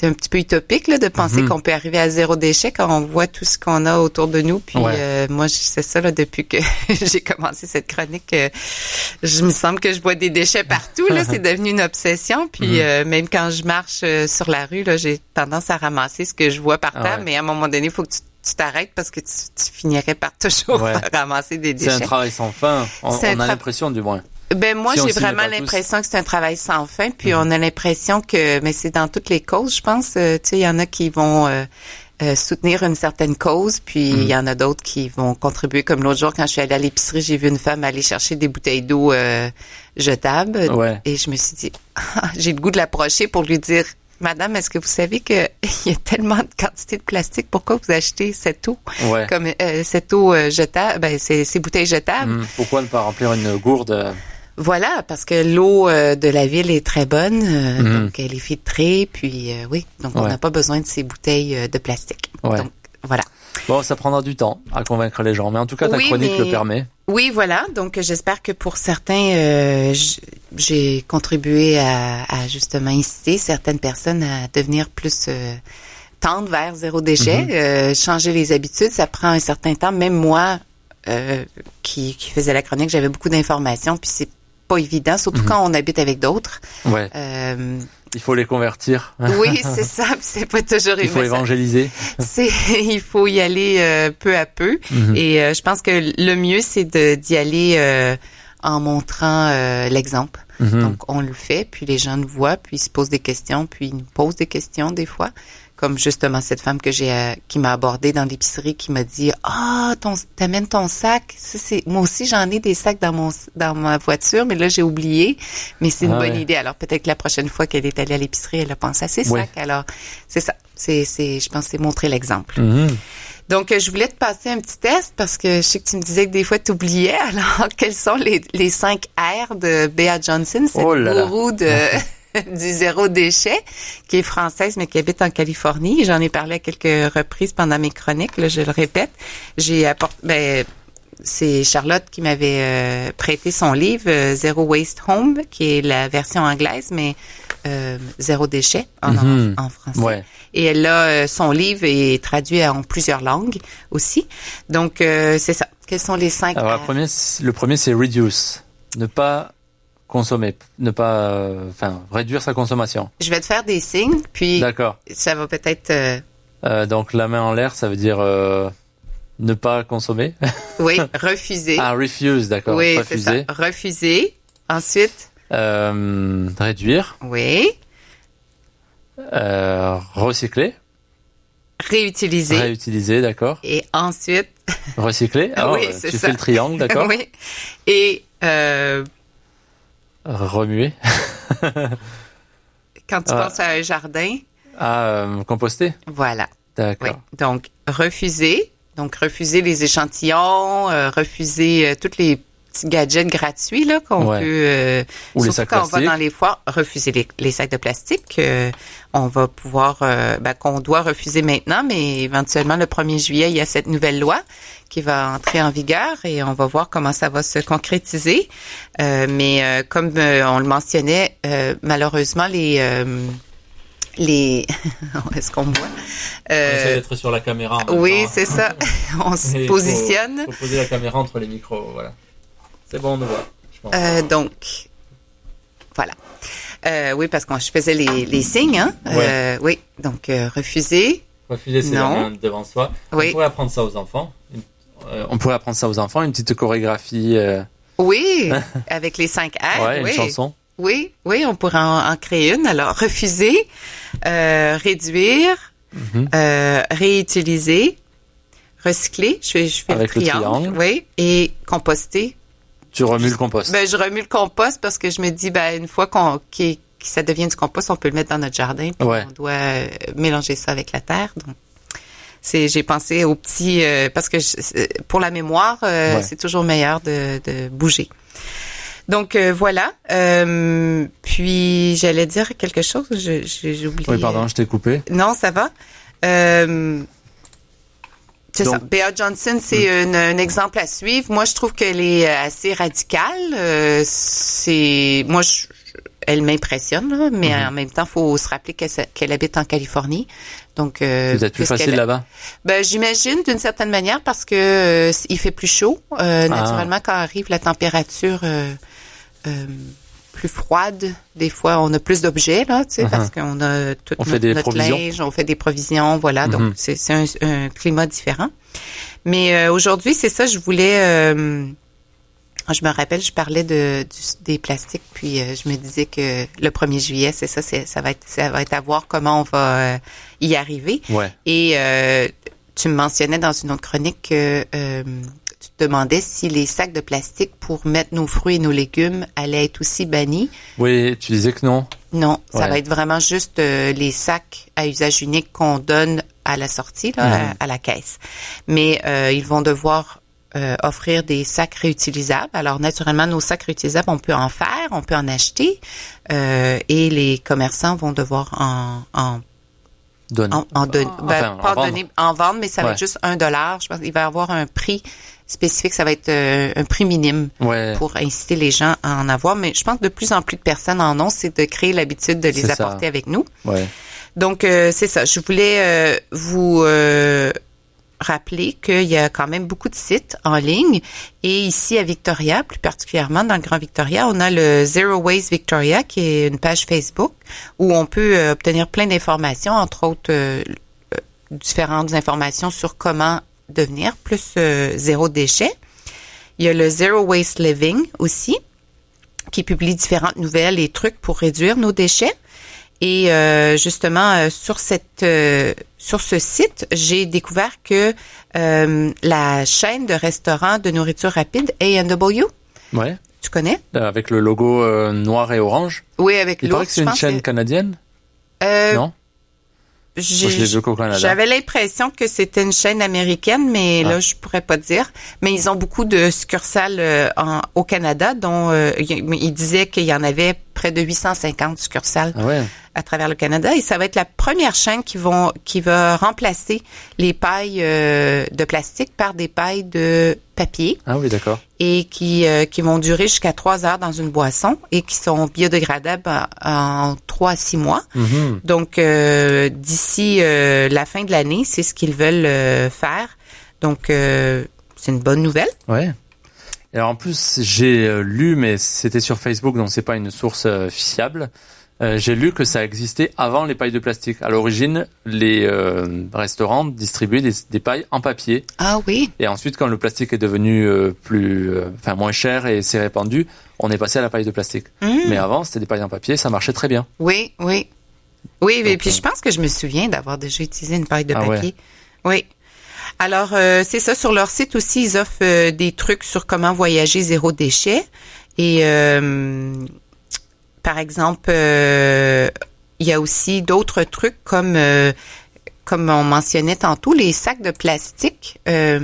c'est un petit peu utopique là, de penser Mhm. qu'on peut arriver à zéro déchet quand on voit tout ce qu'on a autour de nous. Puis Ouais. euh, moi, je- c'est ça là, depuis que j'ai commencé cette chronique, euh, je me semble que je vois des déchets partout. Là, c'est devenu une obsession. Puis Mhm. euh, même quand je marche euh, sur la rue, là, j'ai tendance à ramasser ce que je vois par Ah terre. ouais. Mais à un moment donné, il faut que tu tu t'arrêtes parce que tu, tu finirais par toujours Ouais. ramasser des C'est un déchets. travail sans fin. On, a tra- l'impression du moins. Ben moi, Si j'ai vraiment. Mhm. l'impression que c'est un travail sans fin. Puis on a l'impression que, mais c'est dans toutes les causes, je pense. euh, tu sais, il y en a qui vont euh, euh, soutenir une certaine cause, puis Mhm. il y en a d'autres qui vont contribuer. Comme l'autre jour, quand je suis allée à l'épicerie, j'ai vu une femme aller chercher des bouteilles d'eau jetables, Ouais. et je me suis dit, Ah, j'ai le goût de l'approcher pour lui dire. Madame, est-ce que vous savez qu'il y a tellement de quantité de plastique? Pourquoi vous achetez cette eau? Ouais. Comme cette eau jetable, ben, ces bouteilles jetables. Hmm. Pourquoi ne pas remplir une gourde Voilà, parce que l'eau euh, de la ville est très bonne, euh, Mhm. donc elle est filtrée, puis euh, oui, donc on n'a pas besoin de ces bouteilles de plastique. Ouais. Donc voilà. Bon, ça prendra du temps à convaincre les gens, mais en tout cas, ta Oui, chronique mais- le permet. Oui, voilà. Donc j'espère que pour certains, euh, j'ai contribué à, à justement inciter certaines personnes à devenir plus euh, tendre vers zéro déchet, Mhm. euh, changer les habitudes. Ça prend un certain temps. Même moi, qui, qui faisais la chronique, j'avais beaucoup d'informations, puis c'est pas évident, surtout Mhm. quand on habite avec d'autres. Ouais. Euh, Il faut les convertir. Oui, c'est ça. C'est pas toujours Il faut évangéliser. C'est, il faut y aller euh, peu à peu. Mhm. Et euh, je pense que le mieux, c'est d'y aller euh, en montrant l'exemple. Mhm. Donc, on le fait, puis les gens nous voient, puis ils se posent des questions, puis ils nous posent des questions des fois. Comme justement cette femme que j'ai, euh, qui m'a abordée dans l'épicerie, qui m'a dit, ah, ton, t'amènes ton sac. Ça, c'est, moi aussi, j'en ai des sacs dans mon, dans ma voiture, mais là, j'ai oublié. Mais c'est une Ah bonne ouais. idée. Alors, peut-être que la prochaine fois qu'elle est allée à l'épicerie, elle a pensé à ses Ouais. sacs. Alors, c'est ça. C'est, c'est, je pense, que c'est montrer l'exemple. Mhm. Donc, euh, je voulais te passer un petit test parce que je sais que tu me disais que des fois, tu oubliais. Alors, quels sont les, les cinq R de Bea Johnson, cette Oh là de, du zéro déchet, qui est française, mais qui habite en Californie. J'en ai parlé à quelques reprises pendant mes chroniques, là, je le répète. J'ai apporté... Ben, c'est Charlotte qui m'avait euh, prêté son livre euh, Zero Waste Home, qui est la version anglaise, mais euh, zéro déchet en, Mhm. en, en français. Ouais. Et elle a euh, son livre est traduit en plusieurs langues aussi. Donc euh, c'est ça. Quels sont les cinq Alors, la première, le premier, c'est reduce. Ne pas consommer. Ne pas, euh, enfin, réduire sa consommation. Je vais te faire des signes, puis D'accord. ça va peut-être euh, Euh, donc, la main en l'air, ça veut dire euh, ne pas consommer. oui refuser. ah, refuse, d'accord. oui, c'est ça. Refuser. Refuser. Ensuite, réduire. oui, recycler. réutiliser. Réutiliser, d'accord. Et ensuite, Recycler. Alors, Oui, c'est tu ça. fais le triangle, d'accord. oui. Et euh, Remuer. quand tu Ah. penses à un jardin, Ah, euh, composter. voilà. Oui. D'accord. Donc, refuser. Donc, refuser les échantillons, euh, refuser euh, tous les petits gadgets gratuits là qu'on Ouais. peut. euh, Ou les surtout sacs quand on va dans les foires, refuser les, les sacs de plastique. euh, on va pouvoir, euh, ben, qu'on doit refuser maintenant, mais éventuellement le 1er juillet, il y a cette nouvelle loi qui va entrer en vigueur et on va voir comment ça va se concrétiser. Euh, mais euh, comme euh, on le mentionnait, euh, malheureusement les euh, les est-ce qu'on me voit? Euh, d'être sur la caméra. en oui, c'est ça. On se il faut- positionne. faut poser la caméra entre les micros, voilà. C'est bon, on le voit. Euh, donc, voilà. Euh, oui, parce que je faisais les, les signes. Hein? Euh, oui, donc euh, refuser. Refuser, c'est devant soi. Oui. On pourrait apprendre ça aux enfants. On pourrait apprendre ça aux enfants, une petite chorégraphie, Oui, avec les cinq R. ouais, oui. une chanson. Oui, oui, on pourrait en, en créer une. Alors, refuser, réduire, Mhm. réutiliser, recycler. Je fais, je fais Avec le le triangle. triangle. Oui, et composter. Tu remues le compost. Ben, je remue le compost parce que je me dis, ben, une fois qu'on, que ça devient du compost, on peut le mettre dans notre jardin. Puis Ouais. On doit euh, mélanger ça avec la terre. Donc, c'est, j'ai pensé au petit, euh, parce que je- pour la mémoire, euh, Ouais. c'est toujours meilleur de, de bouger. Donc euh, voilà. Puis j'allais dire quelque chose, j'ai oublié. oui, pardon, je t'ai coupé. Non, ça va. Euh, c'est ça. Bea Johnson, c'est un, un exemple à suivre. Moi, je trouve qu'elle est assez radicale. Euh, c'est, moi, je- elle m'impressionne, mais Mhm. en même temps, faut se rappeler qu'elle, habite en Californie. Donc, euh, Peut-être plus facile là-bas? Ben, j'imagine d'une certaine manière parce que euh, il fait plus chaud. Ah. Euh, Naturellement, quand arrive la température euh, euh, plus froide, des fois, on a plus d'objets là, tu sais, parce qu'on a tout On fait notre, des notre provisions. linge, on fait des provisions, voilà. Donc, c'est, c'est un, un climat différent. Mais euh, aujourd'hui, c'est ça, je voulais. euh, je me rappelle, je parlais de du- des plastiques, puis euh, je me disais que le 1er juillet, c'est ça, ça va être, ça va être à voir comment on va euh, y arriver. Ouais. Et euh, tu me mentionnais dans une autre chronique que demandais si les sacs de plastique pour mettre nos fruits et nos légumes allaient être aussi bannis. Oui, tu disais que non. Non, ça va être vraiment juste euh, les sacs à usage unique qu'on donne à la sortie, là, Mhm. à, à la caisse. Mais euh, ils vont devoir euh, offrir des sacs réutilisables. Alors naturellement, nos sacs réutilisables, on peut en faire, on peut en acheter, euh, et les commerçants vont devoir en, en Donne. en, en donner, ben, Enfin, en pas en vendre. donner, en vendre, mais ça va Ouais. être juste un dollar. Je pense qu'il va y avoir un prix spécifique. Ça va être euh, un prix minime Ouais. pour inciter les gens à en avoir. Mais je pense que de plus en plus de personnes en ont, c'est de créer l'habitude de les ça. apporter avec nous. Ouais. Donc, euh, c'est ça. Je voulais euh, vous euh, rappeler qu'il y a quand même beaucoup de sites en ligne. Et ici, à Victoria, plus particulièrement dans le Grand Victoria, on a le Zero Waste Victoria, qui est une page Facebook où on peut euh, obtenir plein d'informations, entre autres euh, différentes informations sur comment devenir plus euh, zéro déchet. Il y a le Zero Waste Living aussi, qui publie différentes nouvelles et trucs pour réduire nos déchets. Et euh, justement, euh, sur cette euh, sur ce site, j'ai découvert que la chaîne de restaurants de nourriture rapide A&W, Ouais. tu connais? Avec le logo noir et orange. Oui, avec Il paraît que c'est une chaîne canadienne, non j'ai- Moi, je l'ai vu qu'au Canada. J'avais l'impression que c'était une chaîne américaine, mais Ah. là, je pourrais pas dire. Mais ils ont beaucoup de succursales euh, en, au Canada, dont euh, il il disait qu'il y en avait près de 850 succursales Ah ouais. à travers le Canada. Et ça va être la première chaîne qui, vont, qui va remplacer les pailles euh, de plastique par des pailles de papier Ah oui, d'accord. et qui, euh, qui vont durer jusqu'à trois heures dans une boisson et qui sont biodégradables en, trois à six mois. Mhm. Donc, euh, d'ici la fin de l'année, c'est ce qu'ils veulent faire. Donc, c'est une bonne nouvelle. Ouais. Et alors en plus, j'ai euh, lu, mais c'était sur Facebook, donc c'est pas une source euh, fiable. Euh, j'ai lu que ça existait avant les pailles de plastique. À l'origine, les euh, restaurants distribuaient des, des pailles en papier. Ah oui. Et ensuite, quand le plastique est devenu euh, plus, enfin moins cher et s'est répandu, on est passé à la paille de plastique. Mhm. Mais avant, c'était des pailles en papier, ça marchait très bien. Oui, oui. Oui, et Donc, puis euh, je pense que je me souviens d'avoir déjà utilisé une paille de Ah ouais. papier. Oui. Alors, euh, c'est ça, sur leur site aussi, ils offrent euh, des trucs sur comment voyager zéro déchet. Et euh, par exemple, euh, il y a aussi d'autres trucs comme, euh, comme on mentionnait tantôt, les sacs de plastique euh,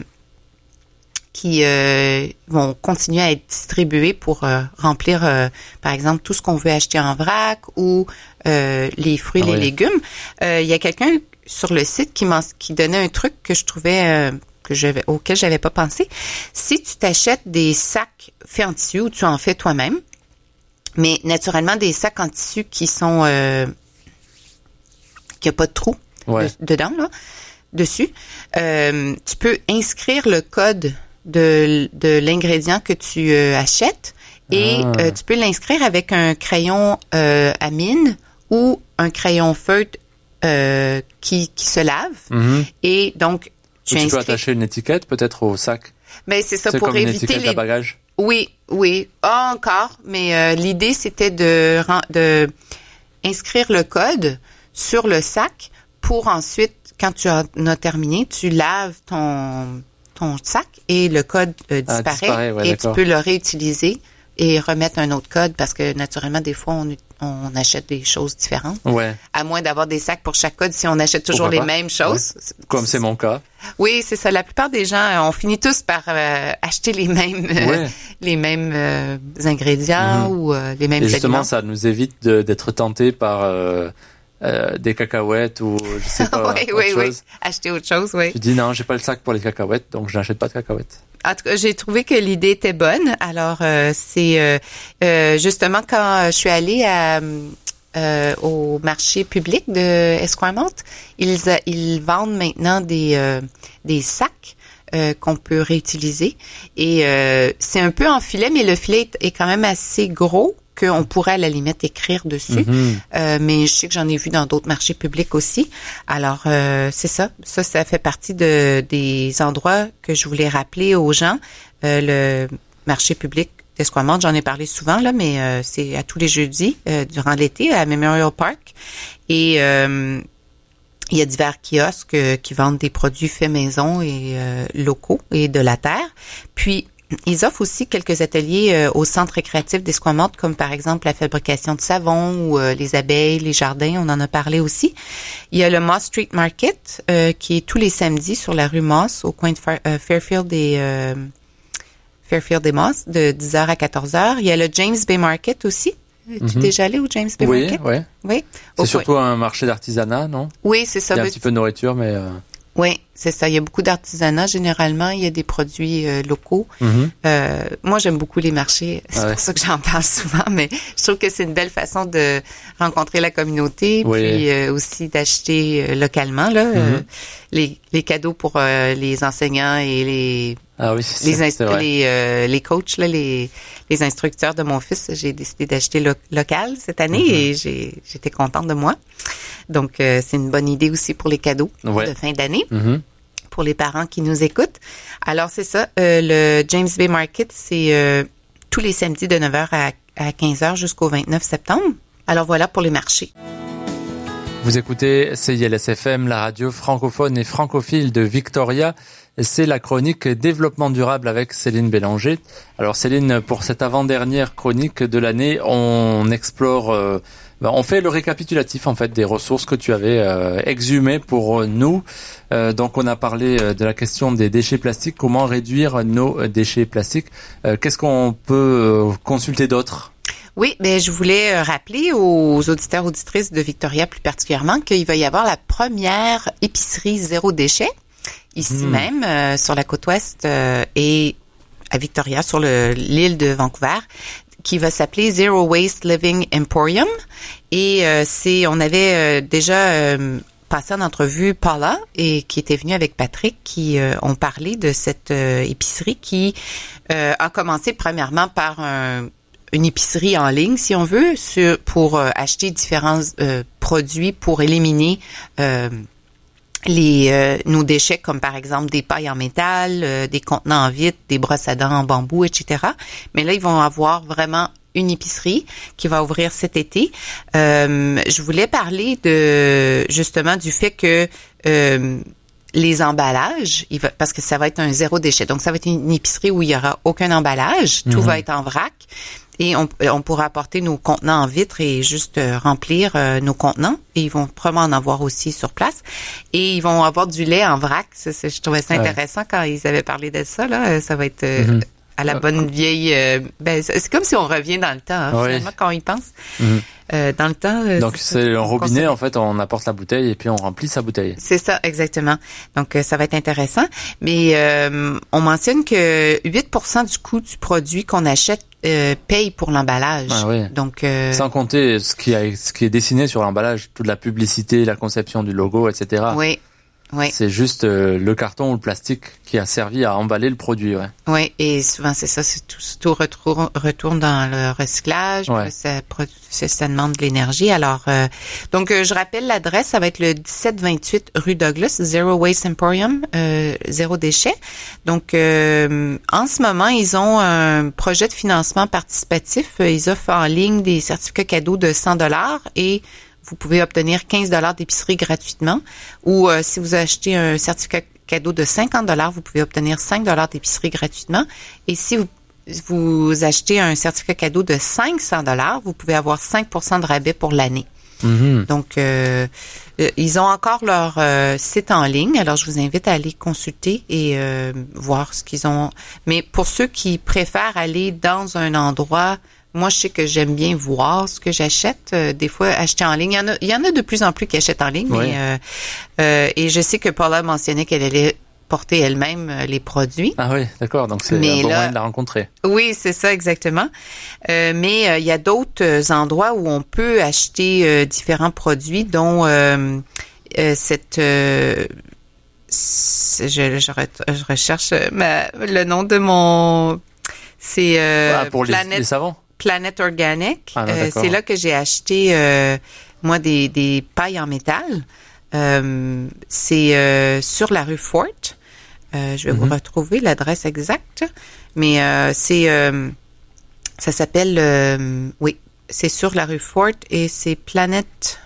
qui euh, vont continuer à être distribués pour remplir, euh, par exemple, tout ce qu'on veut acheter en vrac ou euh, les fruits, Ah les légumes. Euh, Il y a quelqu'un sur le site qui, m'en- qui donnait un truc que je trouvais euh, que j'avais auquel j'avais pas pensé. Si tu t'achètes des sacs faits en tissu ou tu en fais toi-même, mais naturellement des sacs en tissu qui sont euh, qui a pas de trou Ouais. de- dedans là, dessus, euh, tu peux inscrire le code de, de l'ingrédient que tu euh, achètes et Ah. euh, tu peux l'inscrire avec un crayon euh, à mine ou un crayon feutre euh, qui, qui se lave Mhm. et donc tu tu peux inscris. attacher une étiquette peut-être au sac. Mais c'est ça pour comme une éviter étiquette les à bagage. oui, oui, ah, encore, mais euh, l'idée c'était de, inscrire le code sur le sac pour ensuite, quand tu en as terminé, tu laves ton ton sac et le code euh, Ah, disparaît, ouais, et tu peux le réutiliser et remettre un autre code parce que naturellement des fois on, on achète des choses différentes Ouais. à moins d'avoir des sacs pour chaque code si on achète toujours Pourquoi les pas? mêmes choses Comme c'est mon cas. oui, c'est ça. La plupart des gens, euh, on finit tous par euh, acheter les mêmes, euh, Ouais. les mêmes euh, ingrédients Mhm. ou euh, les mêmes Et justement, aliments. ça nous évite d'être tenté par euh, des cacahuètes ou je sais pas oui, autre oui, oui. Acheter autre chose, oui. Tu dis non, j'ai pas le sac pour les cacahuètes, donc je n'achète pas de cacahuètes. En tout cas, j'ai trouvé que l'idée était bonne. Alors, euh, c'est euh, euh, justement quand je suis allée à, au marché public de Esquimalt, ils, ils vendent maintenant des, des sacs qu'on peut réutiliser. Et c'est un peu en filet, mais le filet est quand même assez gros qu'on pourrait à la limite écrire dessus. Mhm. euh, mais je sais que j'en ai vu dans d'autres marchés publics aussi. Alors euh, c'est ça, ça ça fait partie de des endroits que je voulais rappeler aux gens. Euh, le marché public d'Esquimalt, j'en ai parlé souvent là, mais euh, c'est à tous les jeudis durant l'été à Memorial Park et il y a divers kiosques qui vendent des produits faits maison et locaux et de la terre. Puis ils offrent aussi quelques ateliers euh, au centre récréatif d'Esquimalt, comme par exemple la fabrication de savon ou euh, les abeilles, les jardins, on en a parlé aussi. Il y a le Moss Street Market, euh, qui est tous les samedis sur la rue Moss, au coin de Fairfield et Fairfield et Moss, de 10h à 14h. Il y a le James Bay Market aussi. Tu es mhm. déjà allé au James Bay Market? Oui, oui. C'est surtout un marché d'artisanat, non? Oui, c'est ça. Il y a un petit peu de nourriture, mais... Oui, c'est ça. Il y a beaucoup d'artisanat. Généralement, il y a des produits euh, locaux. Mm-hmm. euh, moi, j'aime beaucoup les marchés. C'est pour ça que j'en parle souvent. Mais je trouve que c'est une belle façon de rencontrer la communauté, puis euh, aussi d'acheter localement là, mm-hmm. les, les, cadeaux pour les enseignants et les ah oui, les, les, les coachs là, les les instructeurs de mon fils. J'ai décidé d'acheter local cette année mm-hmm. et j'étais contente de moi. Donc, c'est une bonne idée aussi pour les cadeaux de fin d'année. Pour les parents qui nous écoutent. Alors, c'est ça. Euh, le James Bay Market, c'est euh, tous les samedis de 9h à, à 15h jusqu'au 29 septembre. Alors, voilà pour les marchés. Vous écoutez CILSFM, la radio francophone et francophile de Victoria. C'est la chronique développement durable avec Céline Bélanger. Alors Céline, pour cette avant-dernière chronique de l'année, on explore bah, on fait le récapitulatif en fait des ressources que tu avais euh, exhumées pour euh, nous. Euh, donc on a parlé de la question des déchets plastiques, comment réduire nos déchets plastiques? Qu'est-ce qu'on peut consulter d'autre? Oui, mais je voulais rappeler aux auditeurs auditrices de Victoria plus particulièrement qu'il va y avoir la première épicerie zéro déchet ici hmm. même sur la côte ouest et à Victoria sur l'île de Vancouver qui va s'appeler Zero Waste Living Emporium. Et euh, c'est, on avait euh, déjà euh, passé en entrevue Paula et qui était venue avec Patrick qui ont parlé de cette épicerie qui a commencé premièrement par une épicerie en ligne, si on veut, sur, pour acheter différents produits pour éliminer les euh, nos déchets comme par exemple des pailles en métal, euh, des contenants en vitre, des brosses à dents en bambou, etc. Mais là, ils vont avoir vraiment une épicerie qui va ouvrir cet été. Euh, je voulais parler de justement du fait que les emballages, il va, parce que ça va être un zéro déchet. Donc, ça va être une épicerie où il y aura aucun emballage, tout mhm. va être en vrac et on, on, pourra apporter nos contenants en vitre et juste euh, remplir euh, nos contenants. Et ils vont probablement en avoir aussi sur place. Et ils vont avoir du lait en vrac. je trouvais ça intéressant quand ils avaient parlé de ça. Là, ça va être euh, mm-hmm. à la bonne vieille. ben, c'est comme si on revient dans le temps, hein, finalement, quand on y pense. Mm-hmm. Euh, dans le temps. Donc c'est un robinet en fait, on apporte la bouteille et puis on remplit sa bouteille. C'est ça exactement. Donc ça va être intéressant, mais on mentionne que 8% du coût du produit qu'on achète paye pour l'emballage. Ah oui. Donc sans compter ce qui, a, ce qui est dessiné sur l'emballage, toute la publicité, la conception du logo, etc. Oui. Oui. C'est juste euh, le carton ou le plastique qui a servi à emballer le produit. Ouais. Oui, et souvent c'est ça, c'est tout, tout retourne, retourne dans le recyclage. Ça, ça, demande de l'énergie. Alors, euh, donc euh, je rappelle l'adresse, ça va être le 1728 rue Douglas, Zero Waste Emporium, zéro déchet. Donc, en ce moment, ils ont un projet de financement participatif. Ils offrent en ligne des certificats cadeaux de 100 dollars et vous pouvez obtenir 15 dollars d'épicerie gratuitement. Ou euh, si vous achetez un certificat cadeau de 50 dollars, vous pouvez obtenir 5 dollars d'épicerie gratuitement. Et si vous, vous achetez un certificat cadeau de 500 dollars, vous pouvez avoir 5% de rabais pour l'année. Mm-hmm. Donc, euh, euh, ils ont encore leur site en ligne. Alors, je vous invite à aller consulter et voir ce qu'ils ont. Mais pour ceux qui préfèrent aller dans un endroit moi, je sais que j'aime bien voir ce que j'achète. Euh, des fois, acheter en ligne. Il y en a, il y en a de plus en plus qui achètent en ligne. Mais, euh, euh, et je sais que Paula mentionnait qu'elle allait porter elle-même euh, les produits. Ah oui, d'accord. Donc c'est un bon moyen de la rencontrer. Oui, c'est ça exactement. Euh, mais euh, il y a d'autres endroits où on peut acheter euh, différents produits, dont euh, euh, cette. euh, je, je, re- je recherche ma- le nom de mon. C'est euh, ah, pour les, les savons. Planet Organic. Ah, Euh, c'est là que j'ai acheté euh, moi des, des pailles en métal. Euh, c'est euh, sur la rue Fort. Euh, je vais vous Mhm. retrouver l'adresse exacte, mais euh, c'est euh, ça s'appelle euh, oui, c'est sur la rue Fort et c'est Planet.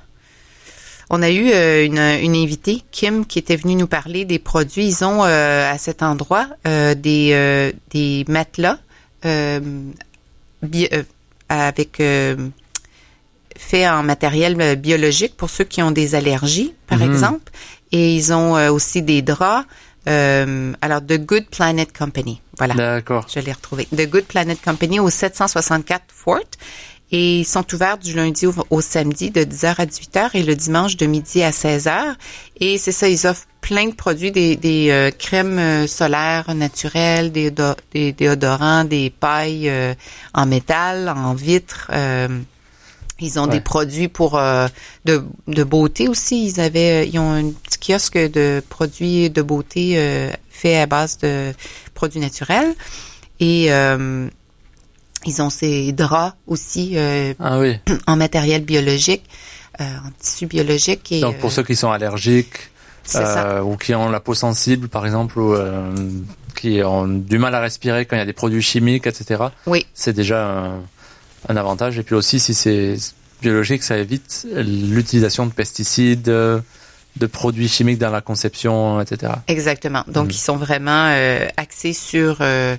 On a eu une, une invitée, Kim, qui était venue nous parler des produits. Ils ont euh, à cet endroit euh, des, euh, des matelas avec euh, fait en matériel euh, biologique pour ceux qui ont des allergies, par Mhm. exemple. Et ils ont euh, aussi des draps. euh, alors, The Good Planet Company. Voilà. D'accord. Je l'ai retrouvé. The Good Planet Company au 764 Fort. Et ils sont ouverts du lundi au, au samedi de 10h à 18h et le dimanche de midi à 16h. Et c'est ça, ils offrent plein de produits, des, des euh, crèmes euh, solaires naturelles, des, do- des déodorants, des pailles euh, en métal, en vitre. euh, ils ont Ouais. des produits pour euh, de, de beauté aussi. Ils avaient, ils ont un petit kiosque de produits de beauté euh, fait à base de produits naturels. Et euh, ils ont ces draps aussi euh, Ah oui. en matériel biologique, euh, en tissu biologique. Et, Donc pour euh, ceux qui sont allergiques euh, ou qui ont la peau sensible, par exemple, ou euh, qui ont du mal à respirer quand il y a des produits chimiques, etc. Oui, C'est déjà un, un avantage. Et puis aussi, si c'est biologique, ça évite l'utilisation de pesticides, de produits chimiques dans la conception, etc. exactement. Donc Mhm. ils sont vraiment euh, axés sur euh,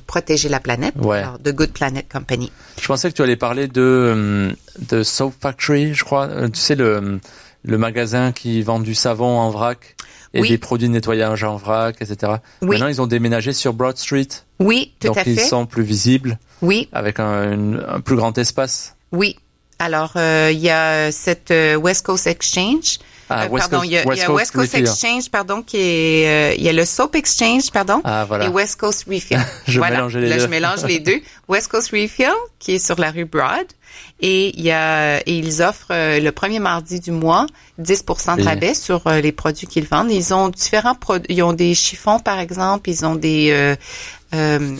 protéger la planète. Ouais. Alors, The Good Planet Company. Je pensais que tu allais parler de, euh, de Soap Factory, je crois. Euh, Tu sais, le, le magasin qui vend du savon en vrac et Oui. des produits de nettoyage en vrac, etc. Oui. Maintenant, ils ont déménagé sur Broad Street. Oui, tout donc, à ils fait. sont plus visibles, Oui, avec un, un plus grand espace. oui. Alors, euh, il y a cette euh, West Coast Exchange. Ah, Euh, West pardon, Coast- il y a, il y a West Coast West Coast. Exchange, pardon, qui est, euh, il y a le Soap Exchange, pardon, Ah, voilà. et West Coast Refill. Je voilà. mélangeais les Là, deux. je mélange les deux. West Coast Refill, qui est sur la rue Broad, et il y a, et ils offrent euh, le premier mardi du mois 10% de Et- rabais sur euh, les produits qu'ils vendent. Ils ont différents produits. Ils ont des chiffons, par exemple. Ils ont des, euh,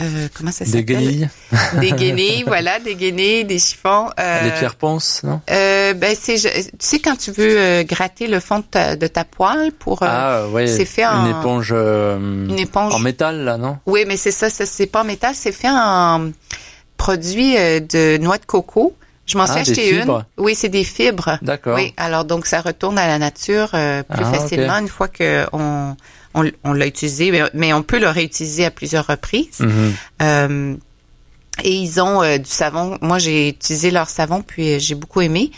euh, comment ça Des s'appelle? guenilles, Des guenilles, voilà, des guenilles, des chiffons. euh, des pierres ponces, non? euh, ben c'est, tu sais quand tu veux euh, gratter le fond de ta, de ta poêle pour euh, Ah, ouais. c'est fait Une en- éponge, euh, une éponge. en métal, là, non? Oui, mais c'est ça, ça, c'est pas en métal, c'est fait en produit de noix de coco. Je m'en suis Ah, des acheté une. Oui, c'est des fibres. D'accord. Oui, alors donc ça retourne à la nature euh, plus Ah, facilement une fois que on, on, on l'a utilisé, mais, mais on peut le réutiliser à plusieurs reprises. Mhm. Euh, et ils ont euh, du savon. Moi, j'ai utilisé leur savon, puis euh, j'ai beaucoup aimé.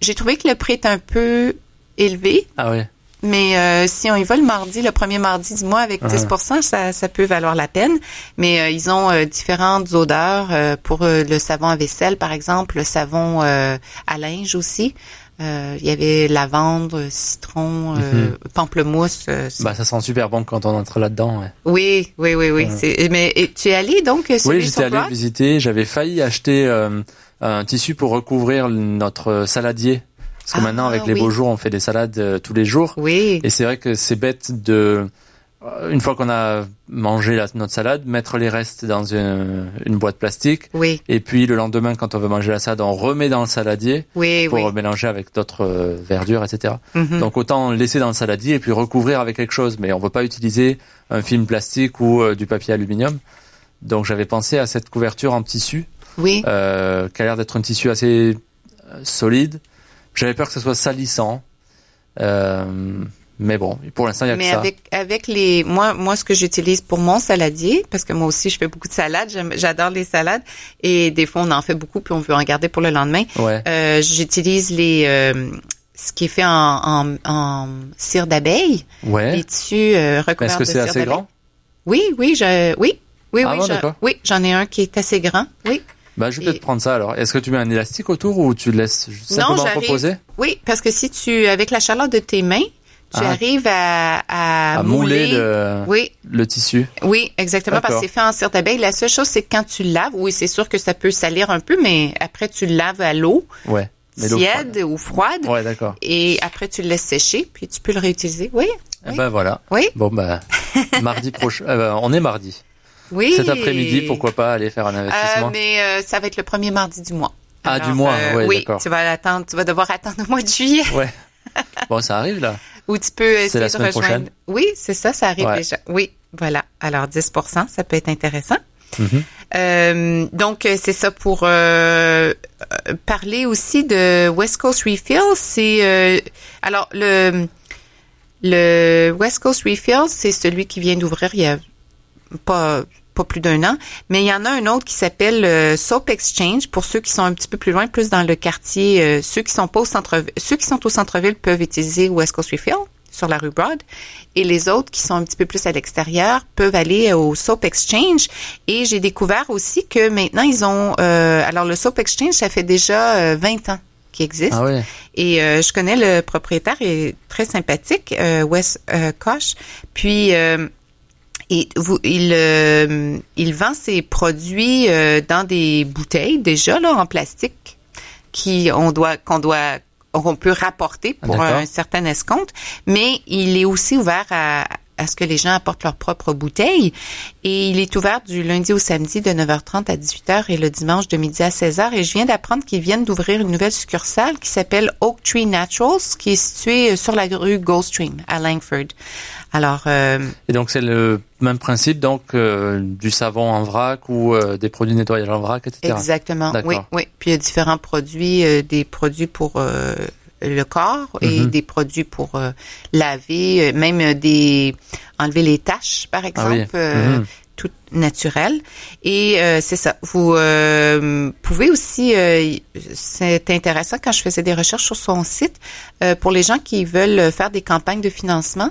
J'ai trouvé que le prix est un peu élevé, Ah, ouais. mais euh, si on y va le mardi, le premier mardi du mois avec Ah. 10 ça, ça peut valoir la peine. Mais euh, ils ont euh, différentes odeurs pour le savon à vaisselle, par exemple, le savon à linge aussi. Euh, il y avait lavande, citron, euh, Mhm. pamplemousse. euh, Bah, ça sent super bon quand on entre là-dedans, ouais. oui, oui, oui, oui. Ouais. Mais et tu es allé donc Oui, j'étais allé visiter. J'avais failli acheter un tissu pour recouvrir notre saladier. Parce que Ah, maintenant, avec les oui. beaux jours, on fait des salades tous les jours. Oui. Et c'est vrai que c'est bête de, une fois qu'on a mangé la- notre salade, mettre les restes dans une, une boîte plastique. Oui, Et puis le lendemain, quand on veut manger la salade, on remet dans le saladier oui, pour oui. mélanger avec d'autres euh, verdures, etc. Mhm. Donc autant laisser dans le saladier et puis recouvrir avec quelque chose. Mais on veut pas utiliser un film plastique ou euh, du papier aluminium. Donc j'avais pensé à cette couverture en tissu, oui. euh, qui a l'air d'être un tissu assez euh, solide. J'avais peur que ce soit salissant. Euh, mais bon, pour l'instant, il y a Mais que ça. avec avec les moi moi ce que j'utilise pour mon saladier parce que moi aussi je fais beaucoup de salades, j'adore les salades et des fois on en fait beaucoup puis on veut en garder pour le lendemain. Ouais. Euh, j'utilise les euh, ce qui est fait en en, en cire d'abeille, Ouais. les tissus euh, Est-ce que c'est assez grand? Oui, oui, je oui. Oui, Ah oui, bon, je- d'accord. oui, j'en ai un qui est assez grand. Oui. Bah, je vais Et- peut-être prendre ça alors. Est-ce que tu mets un élastique autour ou tu laisses simplement j'arrive. reposer? Oui, parce que si tu avec la chaleur de tes mains, Tu Ah. arrives à, à, À mouler le, Oui, le tissu. oui, exactement, parce que c'est fait en cire d'abeille. La seule chose, c'est que quand tu le laves, oui, c'est sûr que ça peut salir un peu, mais après, tu le laves à l'eau, Ouais. Tiède ou froide, Ouais, d'accord. et après, tu le laisses sécher, puis tu peux le réutiliser. Oui, Eh ben voilà. oui, Bon bah mardi prochain. eh ben, on est mardi. oui. Cet après-midi, pourquoi pas aller faire un Euh, investissement? mais euh, ça va être le premier mardi du mois. Ah, du mois, ouais, oui, tu vas attendre, tu vas devoir attendre le mois de juillet Ouais. Bon, ça arrive là. où tu peux essayer la de rejoindre. prochaine. Oui, c'est ça, ça arrive Ouais. déjà. Oui, voilà. Alors 10% ça peut être intéressant. Mhm. Euh, donc c'est ça pour euh, euh, parler aussi de West Coast Refill. C'est euh, alors le le West Coast Refill, c'est celui qui vient d'ouvrir il y a pas pas plus d'un an, mais il y en a un autre qui s'appelle euh, Soap Exchange pour ceux qui sont un petit peu plus loin, plus dans le quartier. euh, ceux qui sont pas au centre, ceux qui sont au centre-ville peuvent utiliser West Coast Refill sur la rue Broad, et les autres qui sont un petit peu plus à l'extérieur peuvent aller au Soap Exchange. Et j'ai découvert aussi que maintenant ils ont, euh, alors le Soap Exchange, ça fait déjà euh, 20 ans qu'il existe. Ah ouais. Et euh, je connais le propriétaire, il est très sympathique, euh, Wes euh, Koch. Puis euh, et vous, il, euh, il vend ses produits euh, dans des bouteilles déjà là en plastique qui on doit qu'on doit qu'on peut rapporter pour un certain escompte, mais il est aussi ouvert à, à ce que les gens apportent leurs propres bouteilles. Et il est ouvert du lundi au samedi de 9h30 à 18h et le dimanche de midi à 16h. Et je viens d'apprendre qu'ils viennent d'ouvrir une nouvelle succursale qui s'appelle Oak Tree Naturals, qui est située sur la rue Goldstream à Langford. Alors, euh, Et donc c'est le même principe donc euh, du savon en vrac ou euh, des produits de nettoyage en vrac, etc. Exactement. Oui, oui. Puis il y a différents produits, euh, des produits pour euh, le corps et Mhm. des produits pour euh, laver, euh, même euh, des enlever les taches, par exemple, Ah oui. euh, Mhm. tout naturel. Et euh, c'est ça. Vous euh, pouvez aussi, euh, c'est intéressant quand je faisais des recherches sur son site euh, pour les gens qui veulent faire des campagnes de financement.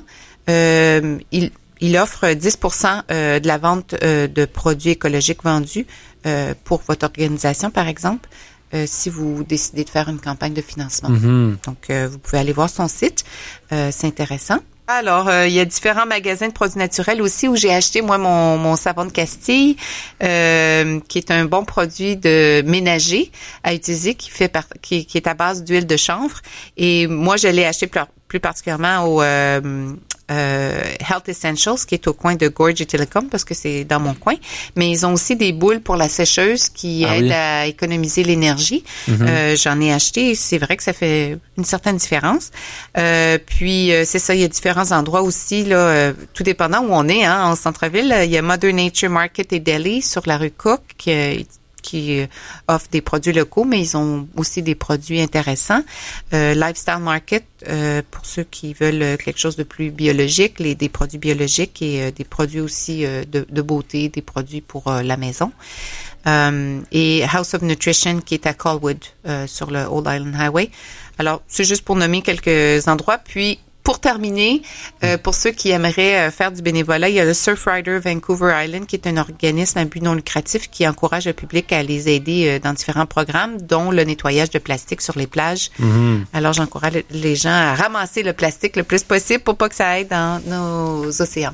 Euh, il, il offre 10% euh, de la vente de produits écologiques vendus euh, pour votre organisation, par exemple, euh, si vous décidez de faire une campagne de financement. Mhm. Donc, euh, vous pouvez aller voir son site. Euh, c'est intéressant. Alors, euh, il y a différents magasins de produits naturels aussi où j'ai acheté, moi, mon, mon savon de Castille, euh, qui est un bon produit de ménager à utiliser, qui fait par- qui, qui est à base d'huile de chanvre. Et moi, je l'ai acheté plus, plus particulièrement au euh, euh, Health Essentials, qui est au coin de Gorge et Telecom, parce que c'est dans mon coin. Mais ils ont aussi des boules pour la sécheuse qui Ah aident oui. à économiser l'énergie. Mhm. Euh, J'en ai acheté. et C'est vrai que ça fait une certaine différence. Euh, puis euh, c'est ça, il y a différents endroits aussi là, euh, tout dépendant où on est. Hein, en centre-ville, il y a Mother Nature Market et Deli sur la rue Cook qui, qui euh, offre des produits locaux, mais ils ont aussi des produits intéressants. Euh, Lifestyle Market euh, pour ceux qui veulent quelque chose de plus biologique, des produits biologiques et des produits aussi de, beauté, des produits pour la maison. Et House of Nutrition qui est à Colwood sur le Old Island Highway. Alors, c'est juste pour nommer quelques endroits. Puis, pour terminer, euh, pour ceux qui aimeraient euh, faire du bénévolat, il y a le Surfrider Vancouver Island, qui est un organisme à but non lucratif qui encourage le public à les aider euh, dans différents programmes, dont le nettoyage de plastique sur les plages. Mhm. Alors, j'encourage les gens à ramasser le plastique le plus possible pour pas que ça aille dans nos océans.